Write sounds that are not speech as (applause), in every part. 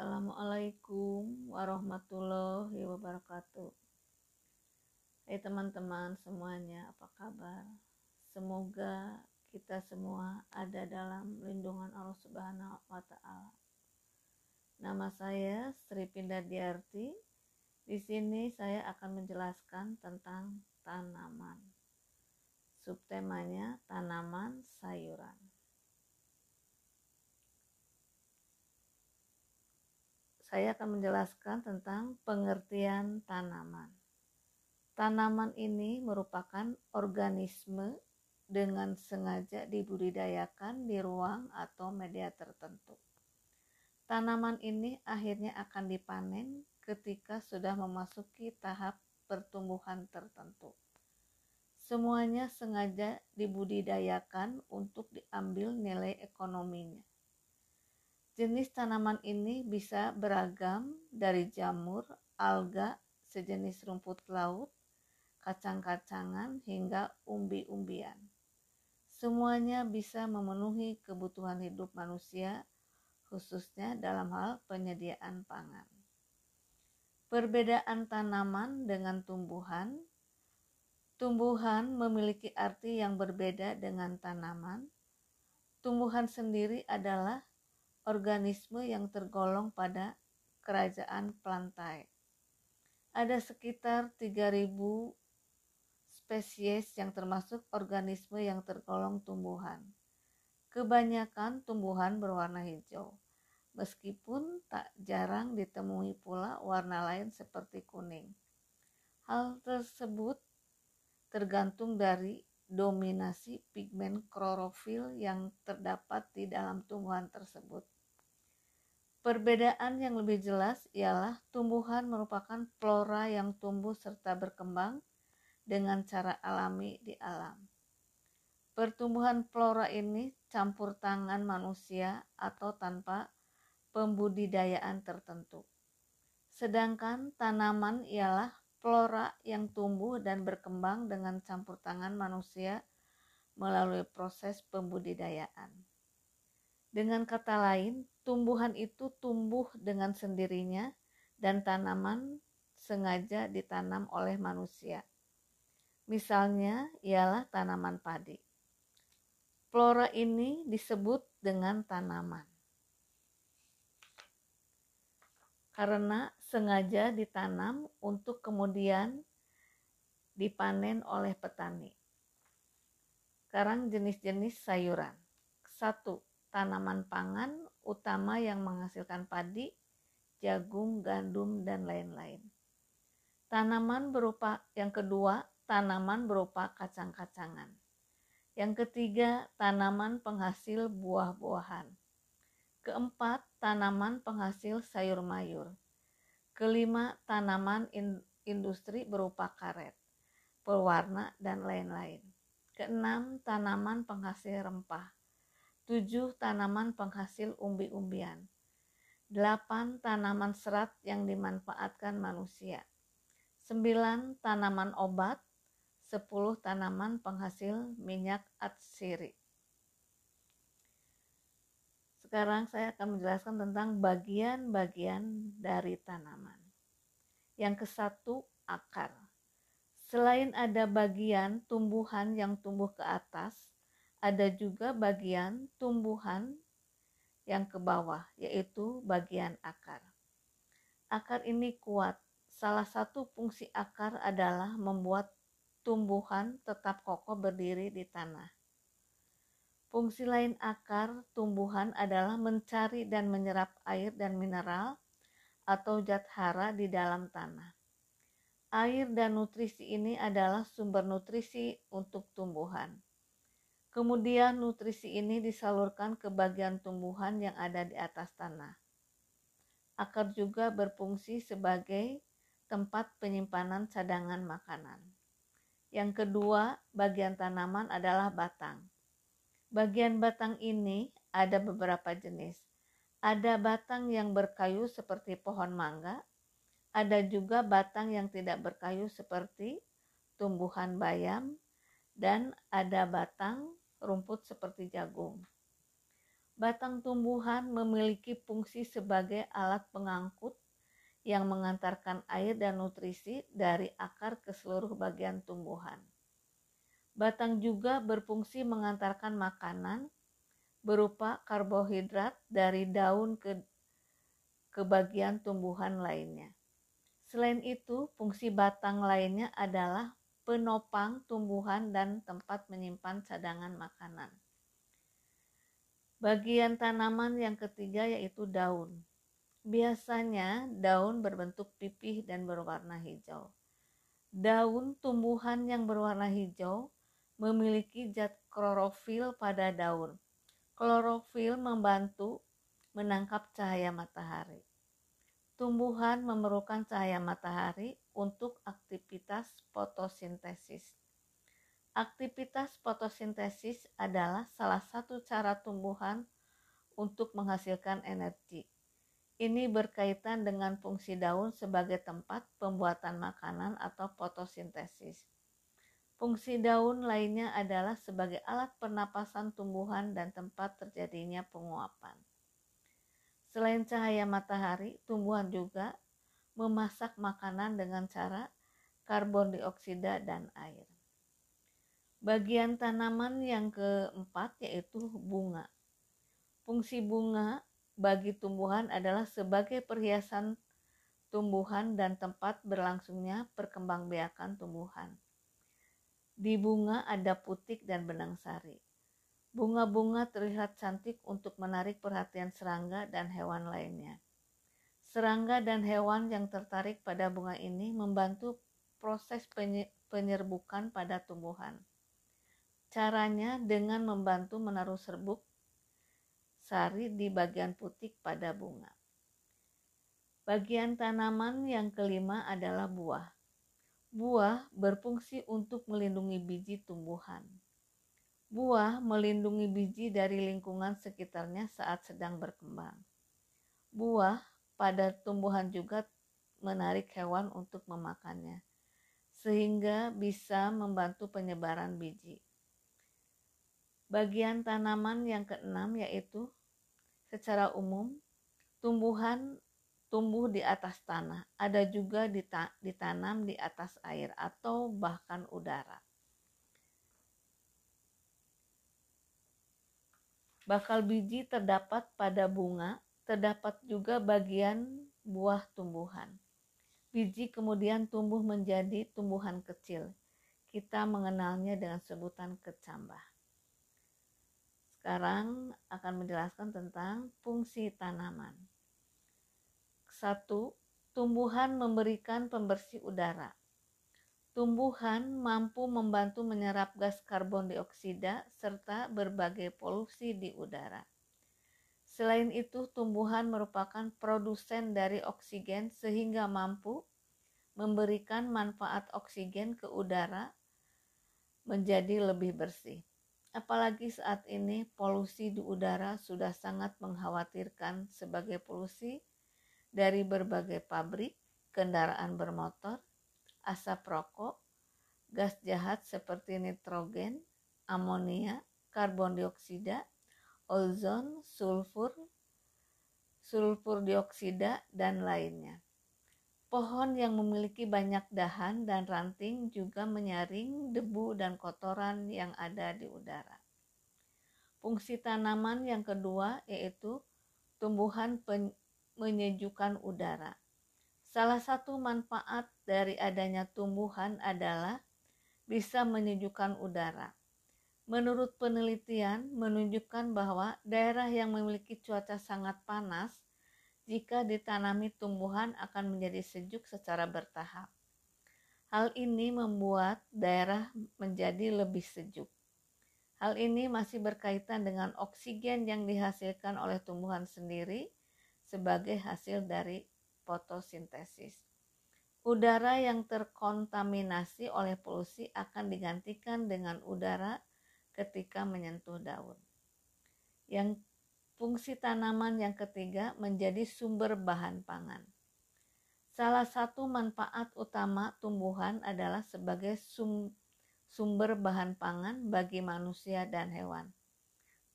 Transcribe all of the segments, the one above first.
Assalamualaikum warahmatullahi wabarakatuh. Hai teman-teman semuanya, apa kabar? Semoga kita semua ada dalam lindungan Allah Subhanahu wa taala. Nama saya Sri Pindardiarti. Di sini saya akan menjelaskan tentang tanaman. Subtemanya tanaman sayuran. Saya akan menjelaskan tentang pengertian tanaman. Tanaman ini merupakan organisme dengan sengaja dibudidayakan di ruang atau media tertentu. Tanaman ini akhirnya akan dipanen ketika sudah memasuki tahap pertumbuhan tertentu. Semuanya sengaja dibudidayakan untuk diambil nilai ekonominya. Jenis tanaman ini bisa beragam dari jamur, alga, sejenis rumput laut, kacang-kacangan, hingga umbi-umbian. Semuanya bisa memenuhi kebutuhan hidup manusia, khususnya dalam hal penyediaan pangan. Perbedaan tanaman dengan tumbuhan Tumbuhan memiliki arti yang berbeda dengan tanaman. Tumbuhan sendiri adalah organisme yang tergolong pada kerajaan plantae. Ada sekitar 3000 spesies yang termasuk organisme yang tergolong tumbuhan. Kebanyakan tumbuhan berwarna hijau, meskipun tak jarang ditemui pula warna lain seperti kuning. Hal tersebut tergantung dari dominasi pigmen klorofil yang terdapat di dalam tumbuhan tersebut. Perbedaan yang lebih jelas ialah tumbuhan merupakan flora yang tumbuh serta berkembang dengan cara alami di alam. Pertumbuhan flora ini campur tangan manusia atau tanpa pembudidayaan tertentu. Sedangkan tanaman ialah flora yang tumbuh dan berkembang dengan campur tangan manusia melalui proses pembudidayaan. Dengan kata lain, tumbuhan itu tumbuh dengan sendirinya dan tanaman sengaja ditanam oleh manusia. Misalnya ialah tanaman padi. Flora ini disebut dengan tanaman. Karena sengaja ditanam untuk kemudian dipanen oleh petani. Sekarang jenis-jenis sayuran. Satu, tanaman pangan utama yang menghasilkan padi, jagung, gandum, dan lain-lain. Tanaman berupa yang kedua, tanaman berupa kacang-kacangan. Yang ketiga, tanaman penghasil buah-buahan. Keempat, tanaman penghasil sayur mayur. Kelima, tanaman in, industri berupa karet, pewarna, dan lain-lain. Keenam, tanaman penghasil rempah. Tujuh, tanaman penghasil umbi-umbian. Delapan, tanaman serat yang dimanfaatkan manusia. Sembilan, tanaman obat. Sepuluh, tanaman penghasil minyak atsiri. Sekarang saya akan menjelaskan tentang bagian-bagian dari tanaman. Yang ke satu, akar. Selain ada bagian tumbuhan yang tumbuh ke atas, ada juga bagian tumbuhan yang ke bawah, yaitu bagian akar. Akar ini kuat. Salah satu fungsi akar adalah membuat tumbuhan tetap kokoh berdiri di tanah. Fungsi lain akar tumbuhan adalah mencari dan menyerap air dan mineral atau zat hara di dalam tanah. Air dan nutrisi ini adalah sumber nutrisi untuk tumbuhan. Kemudian nutrisi ini disalurkan ke bagian tumbuhan yang ada di atas tanah. Akar juga berfungsi sebagai tempat penyimpanan cadangan makanan. Yang kedua, bagian tanaman adalah batang. Bagian batang ini ada beberapa jenis. Ada batang yang berkayu seperti pohon mangga, ada juga batang yang tidak berkayu seperti tumbuhan bayam, dan ada batang rumput seperti jagung. Batang tumbuhan memiliki fungsi sebagai alat pengangkut yang mengantarkan air dan nutrisi dari akar ke seluruh bagian tumbuhan. Batang juga berfungsi mengantarkan makanan berupa karbohidrat dari daun ke, ke bagian tumbuhan lainnya. Selain itu, fungsi batang lainnya adalah penopang tumbuhan dan tempat menyimpan cadangan makanan. Bagian tanaman yang ketiga yaitu daun. Biasanya daun berbentuk pipih dan berwarna hijau. Daun tumbuhan yang berwarna hijau memiliki zat klorofil pada daun. Klorofil membantu menangkap cahaya matahari. Tumbuhan memerlukan cahaya matahari untuk aktivitas fotosintesis. Aktivitas fotosintesis adalah salah satu cara tumbuhan untuk menghasilkan energi. Ini berkaitan dengan fungsi daun sebagai tempat pembuatan makanan atau fotosintesis. Fungsi daun lainnya adalah sebagai alat pernapasan tumbuhan dan tempat terjadinya penguapan. Selain cahaya matahari, tumbuhan juga memasak makanan dengan cara karbon dioksida dan air. Bagian tanaman yang keempat yaitu bunga. Fungsi bunga bagi tumbuhan adalah sebagai perhiasan tumbuhan dan tempat berlangsungnya perkembangbiakan tumbuhan. Di bunga ada putik dan benang sari. Bunga-bunga terlihat cantik untuk menarik perhatian serangga dan hewan lainnya. Serangga dan hewan yang tertarik pada bunga ini membantu proses penyerbukan pada tumbuhan. Caranya dengan membantu menaruh serbuk sari di bagian putih pada bunga. Bagian tanaman yang kelima adalah buah. Buah berfungsi untuk melindungi biji tumbuhan. Buah melindungi biji dari lingkungan sekitarnya saat sedang berkembang. Buah pada tumbuhan juga menarik hewan untuk memakannya, sehingga bisa membantu penyebaran biji. Bagian tanaman yang keenam yaitu secara umum tumbuhan tumbuh di atas tanah, ada juga ditanam di atas air atau bahkan udara. Bakal biji terdapat pada bunga, terdapat juga bagian buah tumbuhan. Biji kemudian tumbuh menjadi tumbuhan kecil. Kita mengenalnya dengan sebutan kecambah. Sekarang akan menjelaskan tentang fungsi tanaman. Satu, tumbuhan memberikan pembersih udara. Tumbuhan mampu membantu menyerap gas karbon dioksida serta berbagai polusi di udara. Selain itu, tumbuhan merupakan produsen dari oksigen sehingga mampu memberikan manfaat oksigen ke udara menjadi lebih bersih. Apalagi saat ini polusi di udara sudah sangat mengkhawatirkan sebagai polusi dari berbagai pabrik, kendaraan bermotor, asap rokok, gas jahat seperti nitrogen, amonia, karbon dioksida, ozon, sulfur, sulfur dioksida, dan lainnya. Pohon yang memiliki banyak dahan dan ranting juga menyaring debu dan kotoran yang ada di udara. Fungsi tanaman yang kedua yaitu tumbuhan menyejukkan udara. Salah satu manfaat dari adanya tumbuhan adalah bisa menyejukkan udara. Menurut penelitian menunjukkan bahwa daerah yang memiliki cuaca sangat panas jika ditanami tumbuhan akan menjadi sejuk secara bertahap. Hal ini membuat daerah menjadi lebih sejuk. Hal ini masih berkaitan dengan oksigen yang dihasilkan oleh tumbuhan sendiri sebagai hasil dari fotosintesis. Udara yang terkontaminasi oleh polusi akan digantikan dengan udara ketika menyentuh daun. Yang Fungsi tanaman yang ketiga menjadi sumber bahan pangan. Salah satu manfaat utama tumbuhan adalah sebagai sum, sumber bahan pangan bagi manusia dan hewan.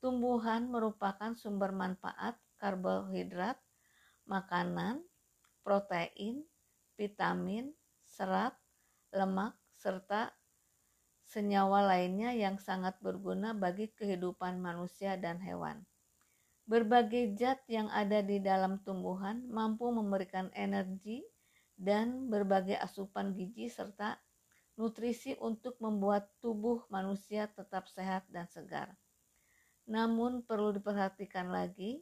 tumbuhan merupakan sumber manfaat karbohidrat, makanan, protein, vitamin, serat, lemak, serta senyawa lainnya yang sangat berguna bagi kehidupan manusia dan hewan. Berbagai zat yang ada di dalam tumbuhan mampu memberikan energi dan berbagai asupan gizi serta nutrisi untuk membuat tubuh manusia tetap sehat dan segar. Namun perlu diperhatikan lagi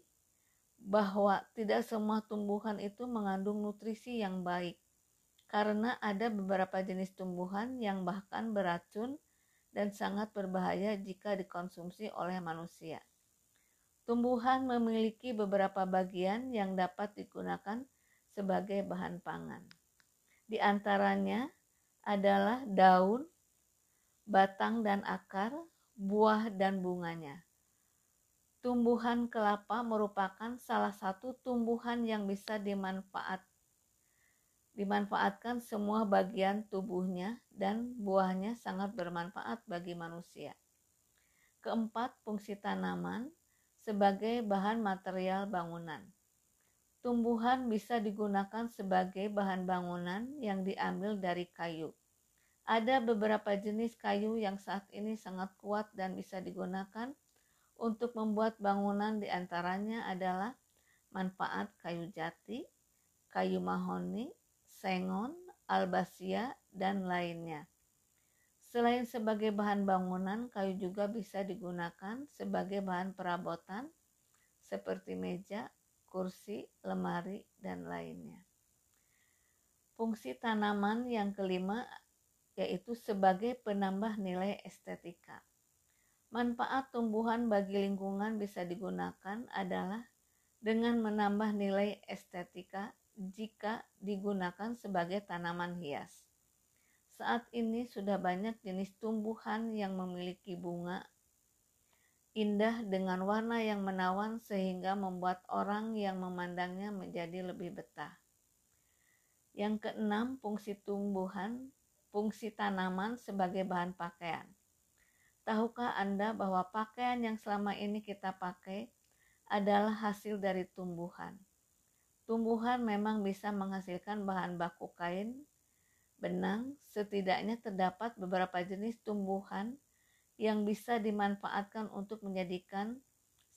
bahwa tidak semua tumbuhan itu mengandung nutrisi yang baik karena ada beberapa jenis tumbuhan yang bahkan beracun dan sangat berbahaya jika dikonsumsi oleh manusia. Tumbuhan memiliki beberapa bagian yang dapat digunakan sebagai bahan pangan. Di antaranya adalah daun, batang dan akar, buah dan bunganya. Tumbuhan kelapa merupakan salah satu tumbuhan yang bisa dimanfaat dimanfaatkan semua bagian tubuhnya dan buahnya sangat bermanfaat bagi manusia. Keempat, fungsi tanaman sebagai bahan material bangunan. Tumbuhan bisa digunakan sebagai bahan bangunan yang diambil dari kayu. Ada beberapa jenis kayu yang saat ini sangat kuat dan bisa digunakan untuk membuat bangunan di antaranya adalah manfaat kayu jati, kayu mahoni, sengon, albasia, dan lainnya. Selain sebagai bahan bangunan, kayu juga bisa digunakan sebagai bahan perabotan seperti meja, kursi, lemari, dan lainnya. Fungsi tanaman yang kelima yaitu sebagai penambah nilai estetika. Manfaat tumbuhan bagi lingkungan bisa digunakan adalah dengan menambah nilai estetika jika digunakan sebagai tanaman hias. Saat ini sudah banyak jenis tumbuhan yang memiliki bunga indah dengan warna yang menawan sehingga membuat orang yang memandangnya menjadi lebih betah. Yang keenam, fungsi tumbuhan, fungsi tanaman sebagai bahan pakaian. Tahukah Anda bahwa pakaian yang selama ini kita pakai adalah hasil dari tumbuhan? Tumbuhan memang bisa menghasilkan bahan baku kain, benang, setidaknya terdapat beberapa jenis tumbuhan yang bisa dimanfaatkan untuk menjadikan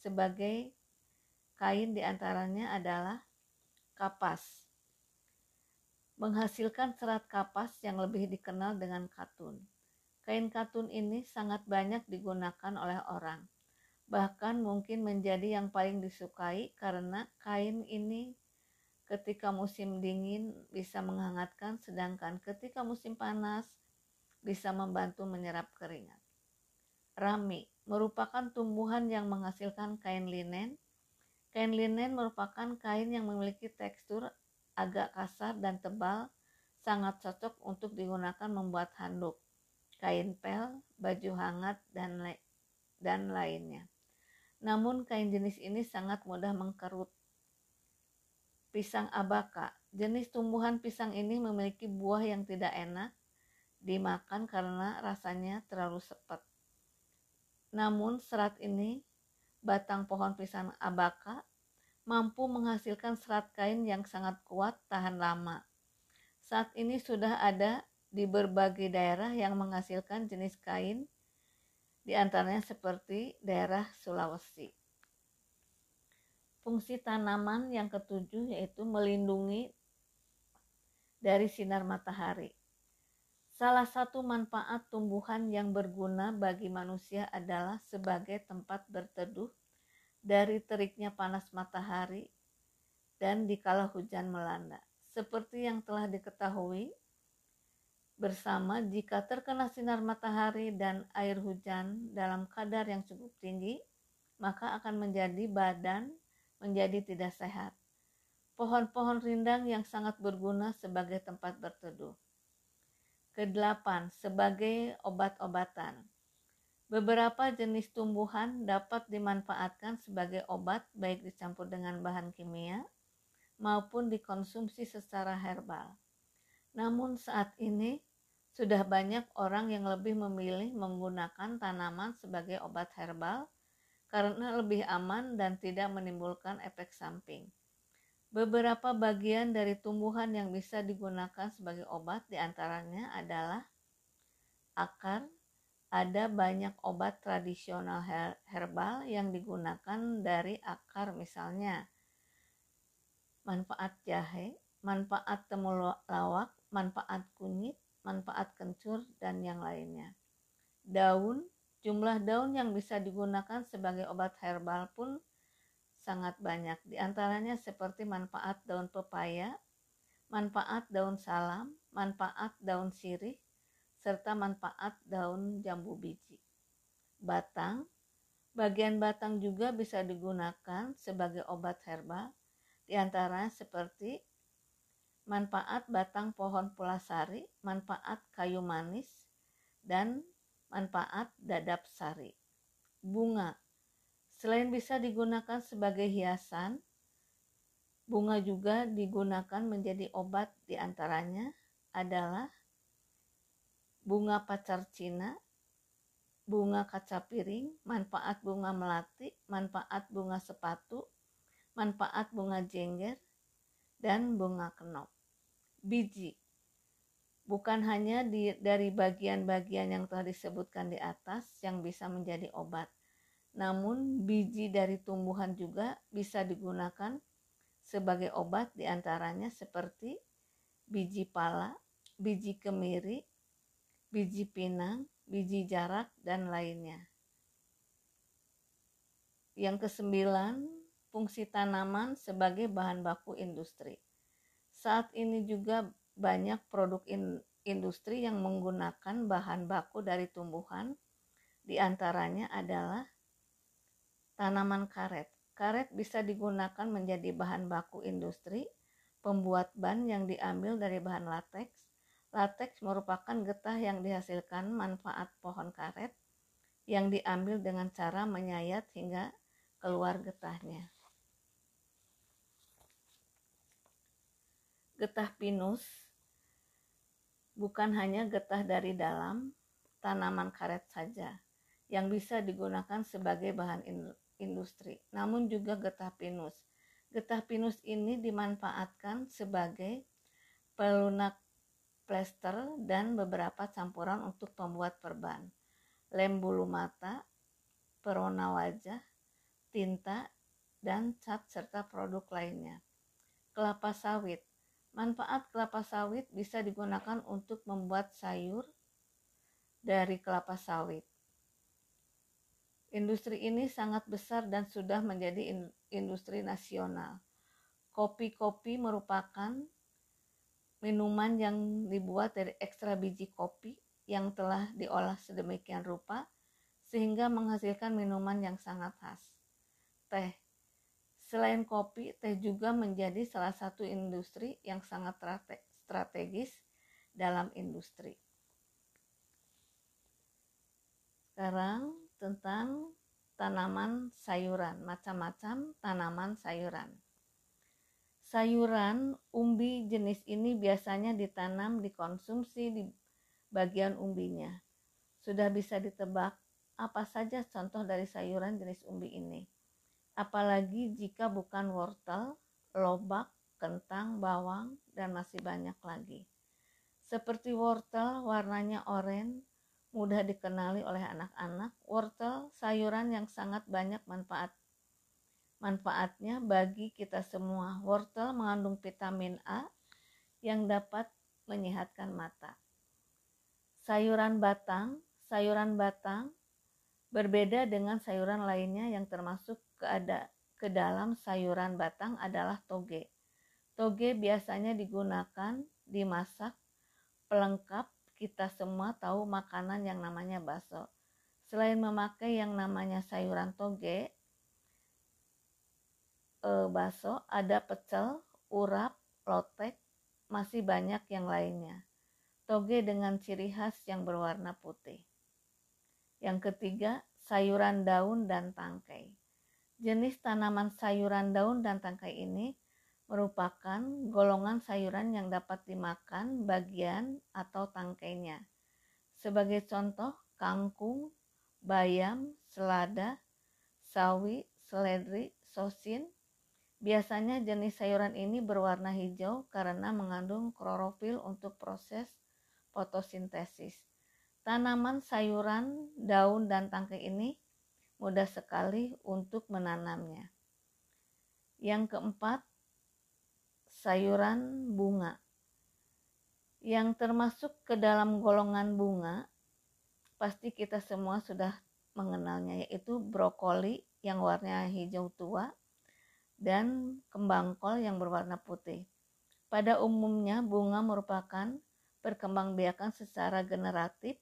sebagai kain di antaranya adalah kapas. Menghasilkan serat kapas yang lebih dikenal dengan katun. Kain katun ini sangat banyak digunakan oleh orang. Bahkan mungkin menjadi yang paling disukai karena kain ini ketika musim dingin bisa menghangatkan sedangkan ketika musim panas bisa membantu menyerap keringat. Rami merupakan tumbuhan yang menghasilkan kain linen. Kain linen merupakan kain yang memiliki tekstur agak kasar dan tebal, sangat cocok untuk digunakan membuat handuk kain pel, baju hangat, dan, la dan lainnya. Namun kain jenis ini sangat mudah mengkerut. Pisang abaka, jenis tumbuhan pisang ini memiliki buah yang tidak enak dimakan karena rasanya terlalu sepet. Namun serat ini, batang pohon pisang abaka, mampu menghasilkan serat kain yang sangat kuat tahan lama. Saat ini sudah ada di berbagai daerah yang menghasilkan jenis kain, di antaranya seperti daerah Sulawesi. Fungsi tanaman yang ketujuh yaitu melindungi dari sinar matahari. Salah satu manfaat tumbuhan yang berguna bagi manusia adalah sebagai tempat berteduh dari teriknya panas matahari dan dikala hujan melanda. Seperti yang telah diketahui, bersama jika terkena sinar matahari dan air hujan dalam kadar yang cukup tinggi, maka akan menjadi badan menjadi tidak sehat. Pohon-pohon rindang yang sangat berguna sebagai tempat berteduh. Kedelapan, sebagai obat-obatan. Beberapa jenis tumbuhan dapat dimanfaatkan sebagai obat baik dicampur dengan bahan kimia maupun dikonsumsi secara herbal. Namun saat ini sudah banyak orang yang lebih memilih menggunakan tanaman sebagai obat herbal karena lebih aman dan tidak menimbulkan efek samping. Beberapa bagian dari tumbuhan yang bisa digunakan sebagai obat di antaranya adalah akar, ada banyak obat tradisional herbal yang digunakan dari akar misalnya manfaat jahe, manfaat temulawak, manfaat kunyit, manfaat kencur, dan yang lainnya. Daun, jumlah daun yang bisa digunakan sebagai obat herbal pun sangat banyak. Di antaranya seperti manfaat daun pepaya, manfaat daun salam, manfaat daun sirih, serta manfaat daun jambu biji. Batang, bagian batang juga bisa digunakan sebagai obat herbal, di antara seperti manfaat batang pohon pulasari, manfaat kayu manis, dan manfaat dadap sari. Bunga, selain bisa digunakan sebagai hiasan, bunga juga digunakan menjadi obat di antaranya adalah bunga pacar Cina, bunga kaca piring, manfaat bunga melati, manfaat bunga sepatu, manfaat bunga jengger, dan bunga kenop. Biji bukan hanya di, dari bagian-bagian yang telah disebutkan di atas yang bisa menjadi obat, namun biji dari tumbuhan juga bisa digunakan sebagai obat di antaranya seperti biji pala, biji kemiri, biji pinang, biji jarak, dan lainnya. Yang kesembilan, fungsi tanaman sebagai bahan baku industri. Saat ini juga banyak produk in, industri yang menggunakan bahan baku dari tumbuhan, di antaranya adalah tanaman karet. Karet bisa digunakan menjadi bahan baku industri, pembuat ban yang diambil dari bahan lateks, Latex merupakan getah yang dihasilkan manfaat pohon karet yang diambil dengan cara menyayat hingga keluar getahnya. Getah pinus bukan hanya getah dari dalam tanaman karet saja yang bisa digunakan sebagai bahan industri, namun juga getah pinus. Getah pinus ini dimanfaatkan sebagai pelunak plester, dan beberapa campuran untuk pembuat perban, lem bulu mata, perona wajah, tinta, dan cat serta produk lainnya. Kelapa sawit. Manfaat kelapa sawit bisa digunakan untuk membuat sayur dari kelapa sawit. Industri ini sangat besar dan sudah menjadi industri nasional. Kopi-kopi merupakan minuman yang dibuat dari ekstra biji kopi yang telah diolah sedemikian rupa sehingga menghasilkan minuman yang sangat khas. Teh. Selain kopi, teh juga menjadi salah satu industri yang sangat strategis dalam industri. Sekarang tentang tanaman sayuran, macam-macam tanaman sayuran. Sayuran umbi jenis ini biasanya ditanam dikonsumsi di bagian umbinya. Sudah bisa ditebak apa saja contoh dari sayuran jenis umbi ini. Apalagi jika bukan wortel, lobak, kentang, bawang, dan masih banyak lagi. Seperti wortel, warnanya oranye, mudah dikenali oleh anak-anak. Wortel sayuran yang sangat banyak manfaat Manfaatnya bagi kita semua, wortel mengandung vitamin A yang dapat menyehatkan mata. Sayuran batang, sayuran batang berbeda dengan sayuran lainnya yang termasuk ke, ada, ke dalam sayuran batang adalah toge. Toge biasanya digunakan dimasak pelengkap kita semua tahu makanan yang namanya bakso. Selain memakai yang namanya sayuran toge, e, bakso, ada pecel, urap, lotek, masih banyak yang lainnya. Toge dengan ciri khas yang berwarna putih. Yang ketiga, sayuran daun dan tangkai. Jenis tanaman sayuran daun dan tangkai ini merupakan golongan sayuran yang dapat dimakan bagian atau tangkainya. Sebagai contoh, kangkung, bayam, selada, sawi, seledri, sosin. Biasanya jenis sayuran ini berwarna hijau karena mengandung klorofil untuk proses fotosintesis. Tanaman sayuran, daun, dan tangkai ini mudah sekali untuk menanamnya. Yang keempat, sayuran bunga. Yang termasuk ke dalam golongan bunga, pasti kita semua sudah mengenalnya, yaitu brokoli yang warnanya hijau tua dan kembang kol yang berwarna putih. Pada umumnya, bunga merupakan perkembangbiakan secara generatif,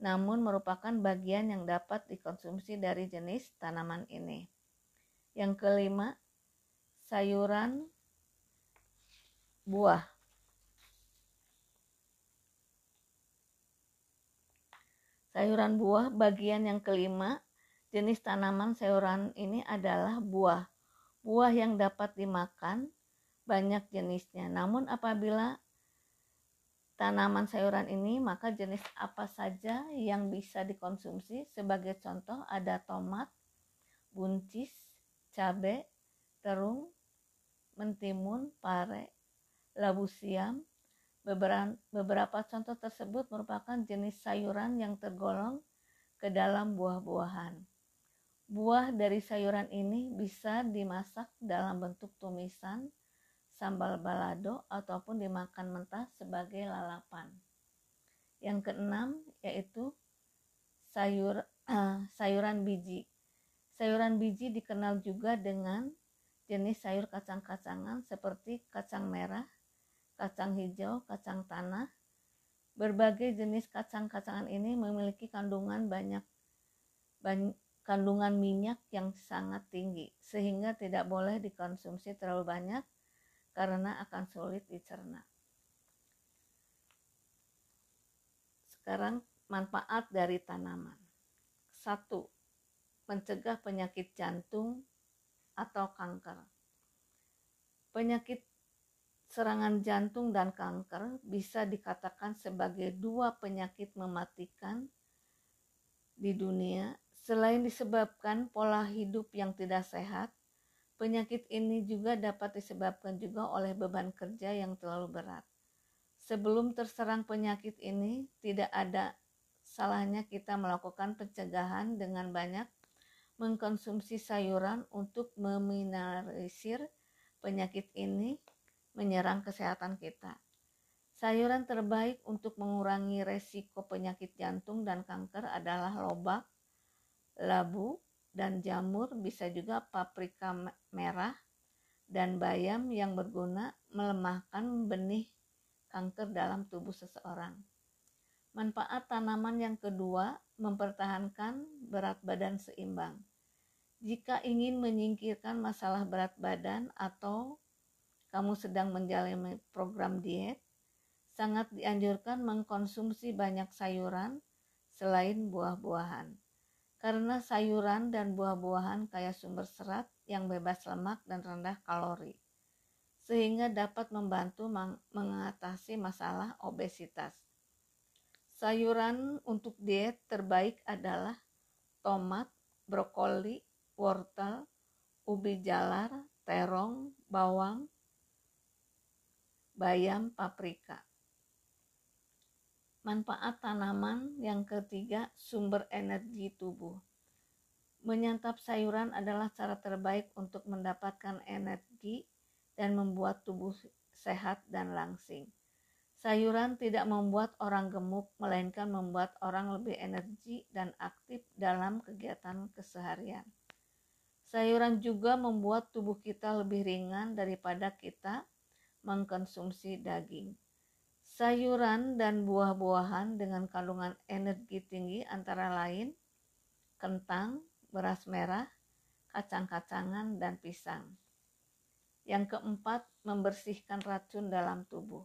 namun merupakan bagian yang dapat dikonsumsi dari jenis tanaman ini. Yang kelima, sayuran buah. Sayuran buah bagian yang kelima, jenis tanaman sayuran ini adalah buah. Buah yang dapat dimakan banyak jenisnya. Namun apabila tanaman sayuran ini, maka jenis apa saja yang bisa dikonsumsi? Sebagai contoh ada tomat, buncis, cabai, terung, mentimun, pare, labu siam, Beberapa, contoh tersebut merupakan jenis sayuran yang tergolong ke dalam buah-buahan. Buah dari sayuran ini bisa dimasak dalam bentuk tumisan, sambal balado, ataupun dimakan mentah sebagai lalapan. Yang keenam yaitu sayur uh, (clears throat) sayuran biji. Sayuran biji dikenal juga dengan jenis sayur kacang-kacangan seperti kacang merah, kacang hijau, kacang tanah. Berbagai jenis kacang-kacangan ini memiliki kandungan banyak, banyak kandungan minyak yang sangat tinggi sehingga tidak boleh dikonsumsi terlalu banyak karena akan sulit dicerna. Sekarang manfaat dari tanaman. Satu, mencegah penyakit jantung atau kanker. Penyakit serangan jantung dan kanker bisa dikatakan sebagai dua penyakit mematikan di dunia. Selain disebabkan pola hidup yang tidak sehat, penyakit ini juga dapat disebabkan juga oleh beban kerja yang terlalu berat. Sebelum terserang penyakit ini, tidak ada salahnya kita melakukan pencegahan dengan banyak mengkonsumsi sayuran untuk meminimalisir penyakit ini menyerang kesehatan kita. Sayuran terbaik untuk mengurangi resiko penyakit jantung dan kanker adalah lobak, labu, dan jamur, bisa juga paprika merah dan bayam yang berguna melemahkan benih kanker dalam tubuh seseorang. Manfaat tanaman yang kedua, mempertahankan berat badan seimbang. Jika ingin menyingkirkan masalah berat badan atau kamu sedang menjalani program diet, sangat dianjurkan mengkonsumsi banyak sayuran selain buah-buahan. Karena sayuran dan buah-buahan kaya sumber serat yang bebas lemak dan rendah kalori, sehingga dapat membantu mengatasi masalah obesitas. Sayuran untuk diet terbaik adalah tomat, brokoli, wortel, ubi jalar, terong, bawang, bayam, paprika. Manfaat tanaman yang ketiga, sumber energi tubuh. Menyantap sayuran adalah cara terbaik untuk mendapatkan energi dan membuat tubuh sehat dan langsing. Sayuran tidak membuat orang gemuk, melainkan membuat orang lebih energi dan aktif dalam kegiatan keseharian. Sayuran juga membuat tubuh kita lebih ringan daripada kita mengkonsumsi daging. Sayuran dan buah-buahan dengan kandungan energi tinggi antara lain kentang, beras merah, kacang-kacangan, dan pisang. Yang keempat, membersihkan racun dalam tubuh.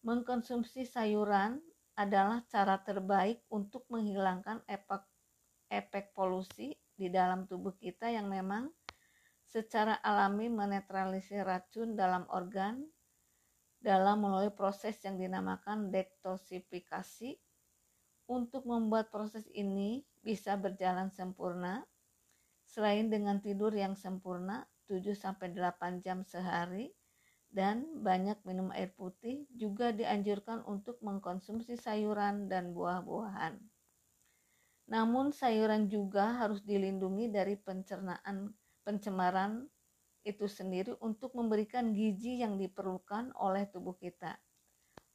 Mengkonsumsi sayuran adalah cara terbaik untuk menghilangkan efek, efek polusi di dalam tubuh kita yang memang secara alami menetralisir racun dalam organ dalam melalui proses yang dinamakan dektosifikasi. Untuk membuat proses ini bisa berjalan sempurna, Selain dengan tidur yang sempurna 7-8 jam sehari dan banyak minum air putih, juga dianjurkan untuk mengkonsumsi sayuran dan buah-buahan. Namun sayuran juga harus dilindungi dari pencernaan pencemaran itu sendiri untuk memberikan gizi yang diperlukan oleh tubuh kita.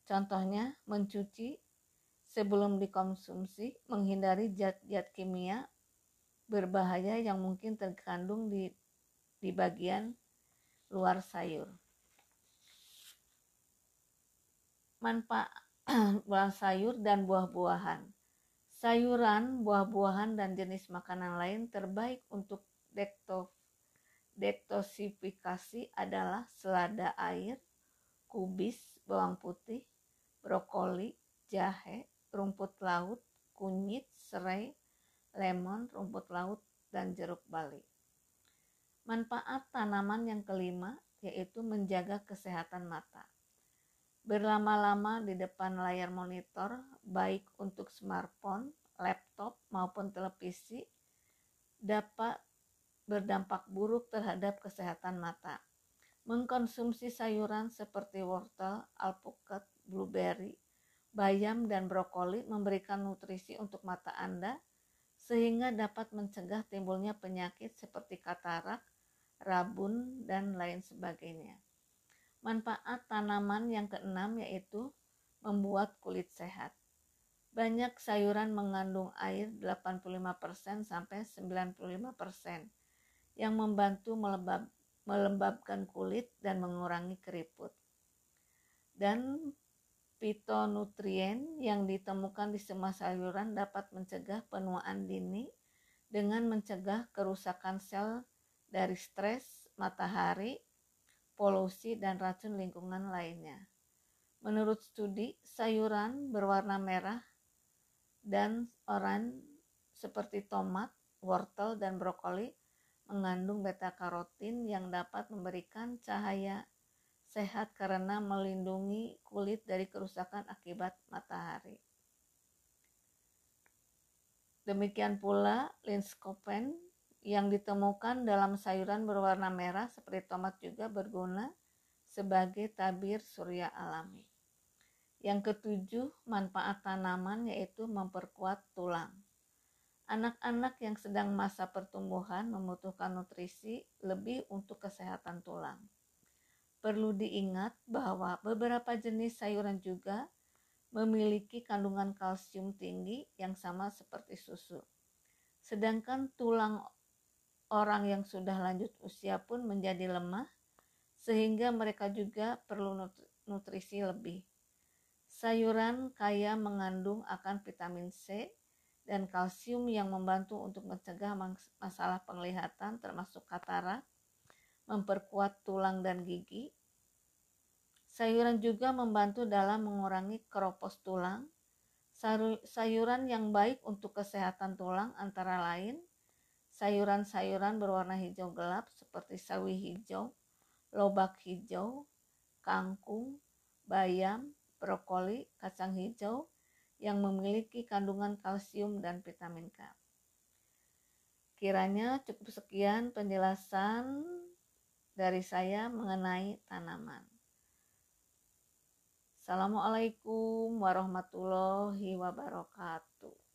Contohnya, mencuci sebelum dikonsumsi, menghindari zat-zat kimia berbahaya yang mungkin terkandung di, di bagian luar sayur. Manfaat (clears throat) buah sayur dan buah-buahan. Sayuran, buah-buahan, dan jenis makanan lain terbaik untuk dekto, dektosifikasi adalah selada air, kubis, bawang putih, brokoli, jahe, rumput laut, kunyit, serai, lemon, rumput laut, dan jeruk bali. Manfaat tanaman yang kelima yaitu menjaga kesehatan mata. Berlama-lama di depan layar monitor, baik untuk smartphone, laptop, maupun televisi, dapat berdampak buruk terhadap kesehatan mata. Mengkonsumsi sayuran seperti wortel, alpukat, blueberry, bayam, dan brokoli memberikan nutrisi untuk mata Anda sehingga dapat mencegah timbulnya penyakit seperti katarak, rabun, dan lain sebagainya. Manfaat tanaman yang keenam yaitu membuat kulit sehat. Banyak sayuran mengandung air 85% sampai 95% yang membantu melembab, melembabkan kulit dan mengurangi keriput. Dan fitonutrien yang ditemukan di semua sayuran dapat mencegah penuaan dini dengan mencegah kerusakan sel dari stres, matahari, polusi, dan racun lingkungan lainnya. Menurut studi, sayuran berwarna merah dan oranye seperti tomat, wortel, dan brokoli mengandung beta karotin yang dapat memberikan cahaya sehat karena melindungi kulit dari kerusakan akibat matahari. Demikian pula linskopen yang ditemukan dalam sayuran berwarna merah seperti tomat juga berguna sebagai tabir surya alami. Yang ketujuh, manfaat tanaman yaitu memperkuat tulang. Anak-anak yang sedang masa pertumbuhan membutuhkan nutrisi lebih untuk kesehatan tulang. Perlu diingat bahwa beberapa jenis sayuran juga memiliki kandungan kalsium tinggi yang sama seperti susu. Sedangkan tulang orang yang sudah lanjut usia pun menjadi lemah sehingga mereka juga perlu nutrisi lebih. Sayuran kaya mengandung akan vitamin C dan kalsium yang membantu untuk mencegah masalah penglihatan termasuk katarak memperkuat tulang dan gigi. Sayuran juga membantu dalam mengurangi keropos tulang. Sayuran yang baik untuk kesehatan tulang antara lain sayuran-sayuran berwarna hijau gelap seperti sawi hijau, lobak hijau, kangkung, bayam, brokoli, kacang hijau yang memiliki kandungan kalsium dan vitamin K. Kiranya cukup sekian penjelasan dari saya mengenai tanaman. Assalamualaikum warahmatullahi wabarakatuh.